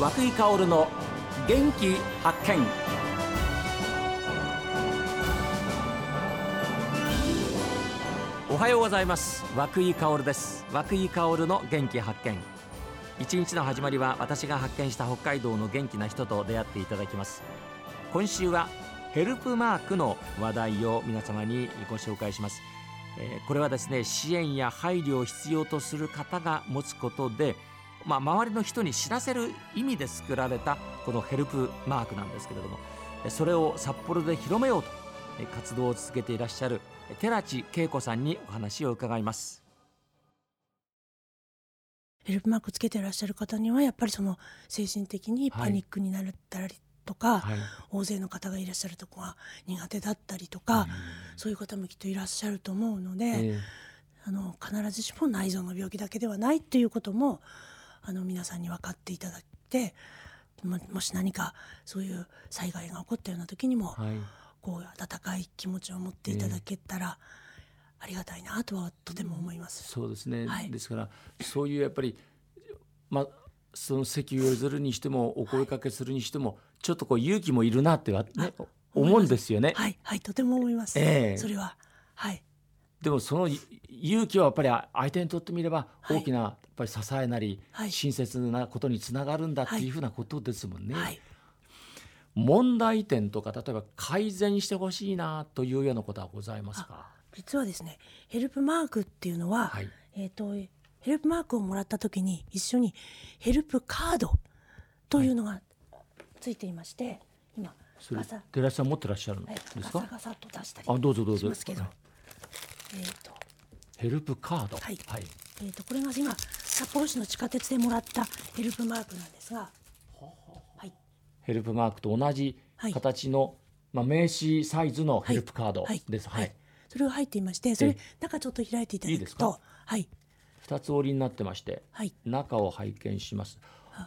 和久井薫の元気発見。おはようございます。和久井薫です。和久井薫の元気発見。一日の始まりは私が発見した北海道の元気な人と出会っていただきます。今週はヘルプマークの話題を皆様にご紹介します。えー、これはですね支援や配慮を必要とする方が持つことで、まあ、周りの人に知らせる意味で作られたこのヘルプマークなんですけれどもそれを札幌で広めようと活動を続けていらっしゃる寺地恵子さんにお話を伺います。ヘルプマークつけてらっしゃる方にはやっぱりその精神的にパニックになったりとか、はい、大勢の方がいらっしゃるとこが苦手だったりとか、そういう方もきっといらっしゃると思うので、えー、あの必ずしも内臓の病気だけではないっていうこともあの皆さんに分かっていただいてももし何かそういう災害が起こったような時にも、はい、こう温かい気持ちを持っていただけたら、ありがたいなとはとても思います。そうですね、はい、ですからそういうやっぱりまあその席を譲るにしてもお声かけするにしても、ちょっとこう勇気もいるなってはね思うんですよね。はいはいとても思います。えー、それははい。でもその勇気はやっぱり相手にとってみれば大きなやっぱり支えなり、親切なことにつながるんだっていうふうなことですもんね。はい、問題点とか例えば改善してほしいなというようなことはございますか？実はですねヘルプマークっていうのは、はい、えーとヘルプマークをもらった時に一緒にヘルプカードというのがついていまして、はい、今それ寺さん持ってらっしゃるんですか、はい、ガサガサと出したりあどうぞどうぞ。けど、えーと、ヘルプカード。はい、はい、えーと、これが今札幌市の地下鉄でもらったヘルプマークなんですが、はい、ヘルプマークと同じ形の、まあ、名刺サイズのヘルプカードです、はい。それが入っていましてそれ中ちょっと開いていただくとはい。2つ折りになってまして、はい、中を拝見します。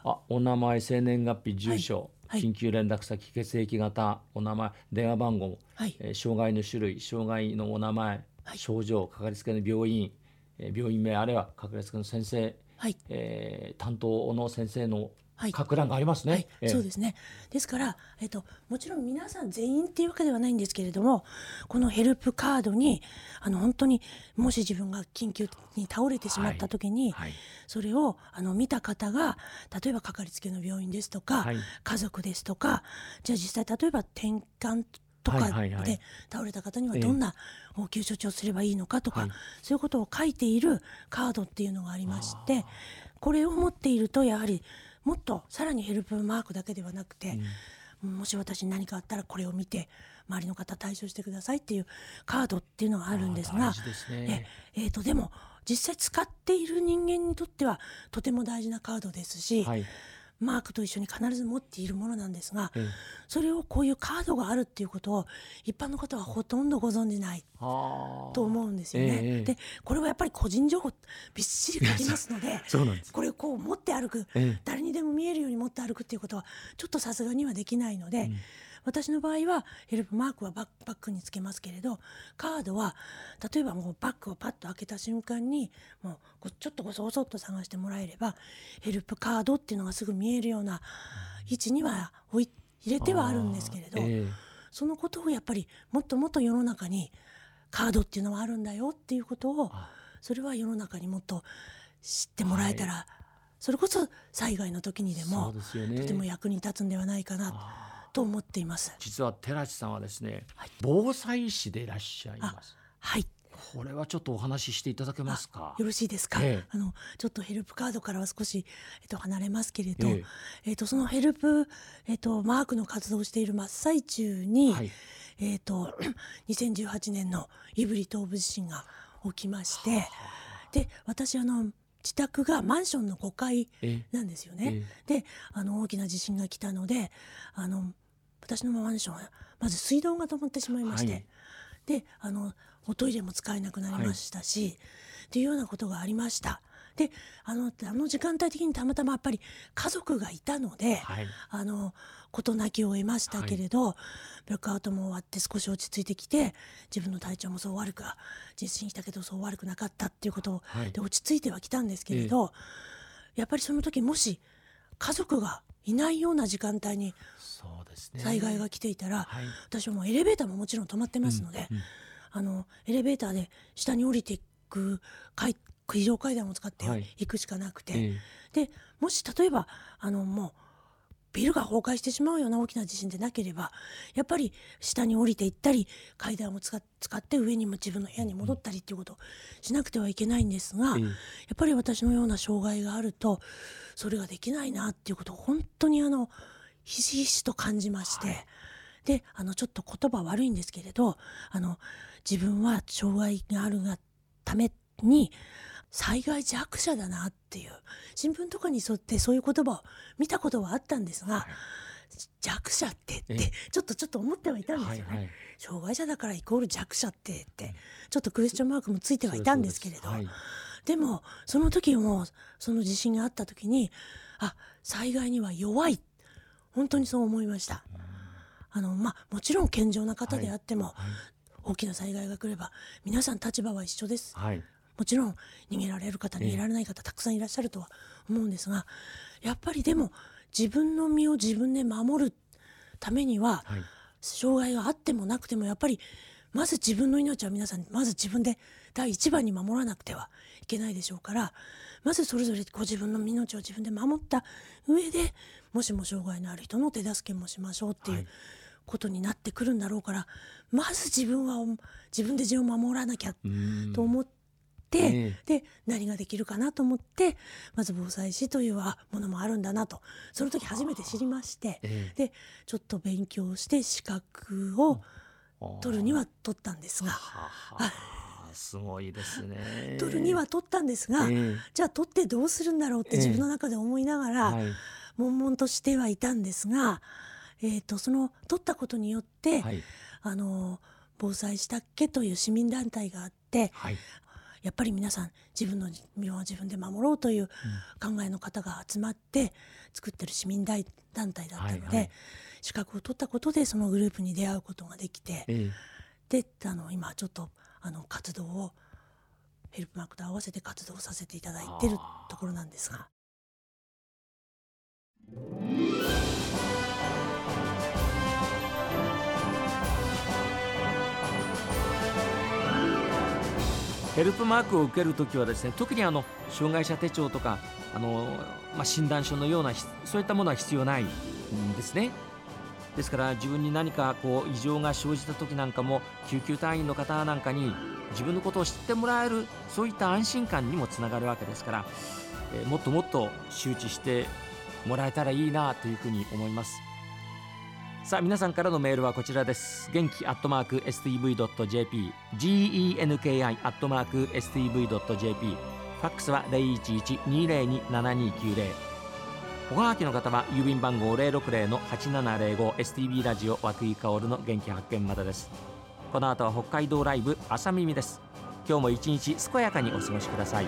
あ。お名前生年月日住所、はい、緊急連絡先血液型お名前電話番号、はい。えー、障害の種類障害のお名前、はい、症状かかりつけの病院、えー、病院名あるいはかかりつけの先生、はい。えー、担当の先生の書く欄がありますね、はい。えそうですね。ですから、えっと、もちろん皆さん全員っていうわけではないんですけれどもこのヘルプカードにあの本当にもし自分が緊急に倒れてしまった時に、はい。はい、それをあの見た方が例えばかかりつけの病院ですとか、家族ですとかじゃあ実際例えば転換とかで倒れた方にはどんな応急処置をすればいいのかとか、そういうことを書いているカードっていうのがありましてこれを持っているとやはりもっとさらにヘルプマークだけではなくて、うん、もし私に何かあったらこれを見て周りの方対処してくださいっていうカードっていうのがあるんですが、ね、ええー、とでも実際使っている人間にとってはとても大事なカードですし、はい、マークと一緒に必ず持っているものなんですが、それをこういうカードがあるっていうことを一般の方はほとんどご存じないと思うんですよね。えー、でこれはやっぱり個人情報びっしり書きますので これをこう持って歩く、えー、誰にでも見えるように持って歩くっていうことはちょっとさすがにはできないので。うん私の場合はヘルプマークはバッグにつけますけれどカードは例えばもうバッグをパッと開けた瞬間にもうちょっとごそごそっと探してもらえればヘルプカードっていうのがすぐ見えるような位置には入れてはあるんですけれど、えー、そのことをやっぱりもっともっと世の中にカードっていうのはあるんだよっていうことをそれは世の中にもっと知ってもらえたら、はい、それこそ災害の時にでも、ね、とても役に立つんではないかな。と思っています。実は寺地さんはですね、はい、防災士でいらっしゃいます。はい。これはちょっとお話ししていただけますか？よろしいですか、ええ、あのちょっとヘルプカードからは少し、えっと、離れますけれど、ええ。っと、そのヘルプ、えっと、マークの活動をしている真っ最中に、はい、えっと、2018年の胆振東部地震が起きましてで私あの自宅がマンションの5階なんですよね。であの大きな地震が来たのであの私のマンションはまず水道が止まってしまいまして、はい、であのおトイレも使えなくなりましたし、はい、っていうようなことがありました。であのあの時間帯的にたまたまやっぱり家族がいたので、はい、あの事なきを得ましたけれど、はい、ブラックアウトも終わって少し落ち着いてきて自分の体調もそう悪く地震したけどそう悪くなかったっていうことで落ち着いてはきたんですけれど、えー、やっぱりその時もし家族がいないような時間帯に災害が来ていたら、はい。私はもうエレベーターももちろん止まってますので、うんうんあのエレベーターで下に降りていく階非常階段を使ってはい。行くしかなくて、えでもし例えばあのもうビルが崩壊してしまうような大きな地震でなければやっぱり下に降りていったり階段を使っ使って上にも自分の部屋に戻ったりっていうことをしなくてはいけないんですが、ええ。やっぱり私のような障害があるとそれができないなっていうことを本当にあのひしひしと感じまして、であのちょっと言葉悪いんですけれどあの自分は障害があるがために災害弱者だなっていう新聞とかに沿ってそういう言葉を見たことはあったんですが、弱者ってってええ。ちょっとちょっと思ってはいたんですよね。はいはい。障害者だからイコール弱者ってってちょっとクエスチョンマークもついてはいたんですけれど、はい。でもその時もその地震があった時にあ災害には弱い本当にそう思いました。あのまあ、もちろん健常な方であっても、大きな災害が来れば皆さん立場は一緒です。はい。もちろん逃げられる方逃げられない方たくさんいらっしゃるとは思うんですがやっぱりでも自分の身を自分で守るためにははい。障害があってもなくてもやっぱりまず自分の命は皆さんまず自分で第一番に守らなくてはいけないでしょうからまずそれぞれご自分の命を自分で守った上でもしも障害のある人の手助けもしましょうっていはい。うことになってくるんだろうからまず自分は自分で自分を守らなきゃうんと思って、えで何ができるかなと思ってまず防災士というあものもあるんだなと。その時初めて知りましてええ。でちょっと勉強して資格を取るには取ったんですが。すごいですね。取るには取ったんですが、ええ。じゃあ取ってどうするんだろうって自分の中で思いながら、はい。悶々としてはいたんですが、えー、とその取ったことによって、はい。あの防災したっけという市民団体があってはいやっぱり皆さん自分の身は自分で守ろうという考えの方が集まって作ってる市民大団体だったので、はいはい資格を取ったことでそのグループに出会うことができてえであの今ちょっとあの活動をヘルプマークと合わせて活動させていただいてるところなんですが。ヘルプマークを受けるときはですね特にあの障害者手帳とかあの、まあ、診断書のようなそういったものは必要ないんですね。ですから自分に何かこう異常が生じた時なんかも救急隊員の方なんかに自分のことを知ってもらえるそういった安心感にもつながるわけですから、えもっともっと周知してもらえたらいいなというふうに思います。さあ皆さんからのメールはこちらです。元気アットマーク STV.jp genki アットマーク STV.jp ファックスは011-202-7290おはがきの方は郵便番号060-8705 STB ラジオ和久井薫の元気発見までです。この後は北海道ライブ朝耳です。今日も一日健やかにお過ごしください。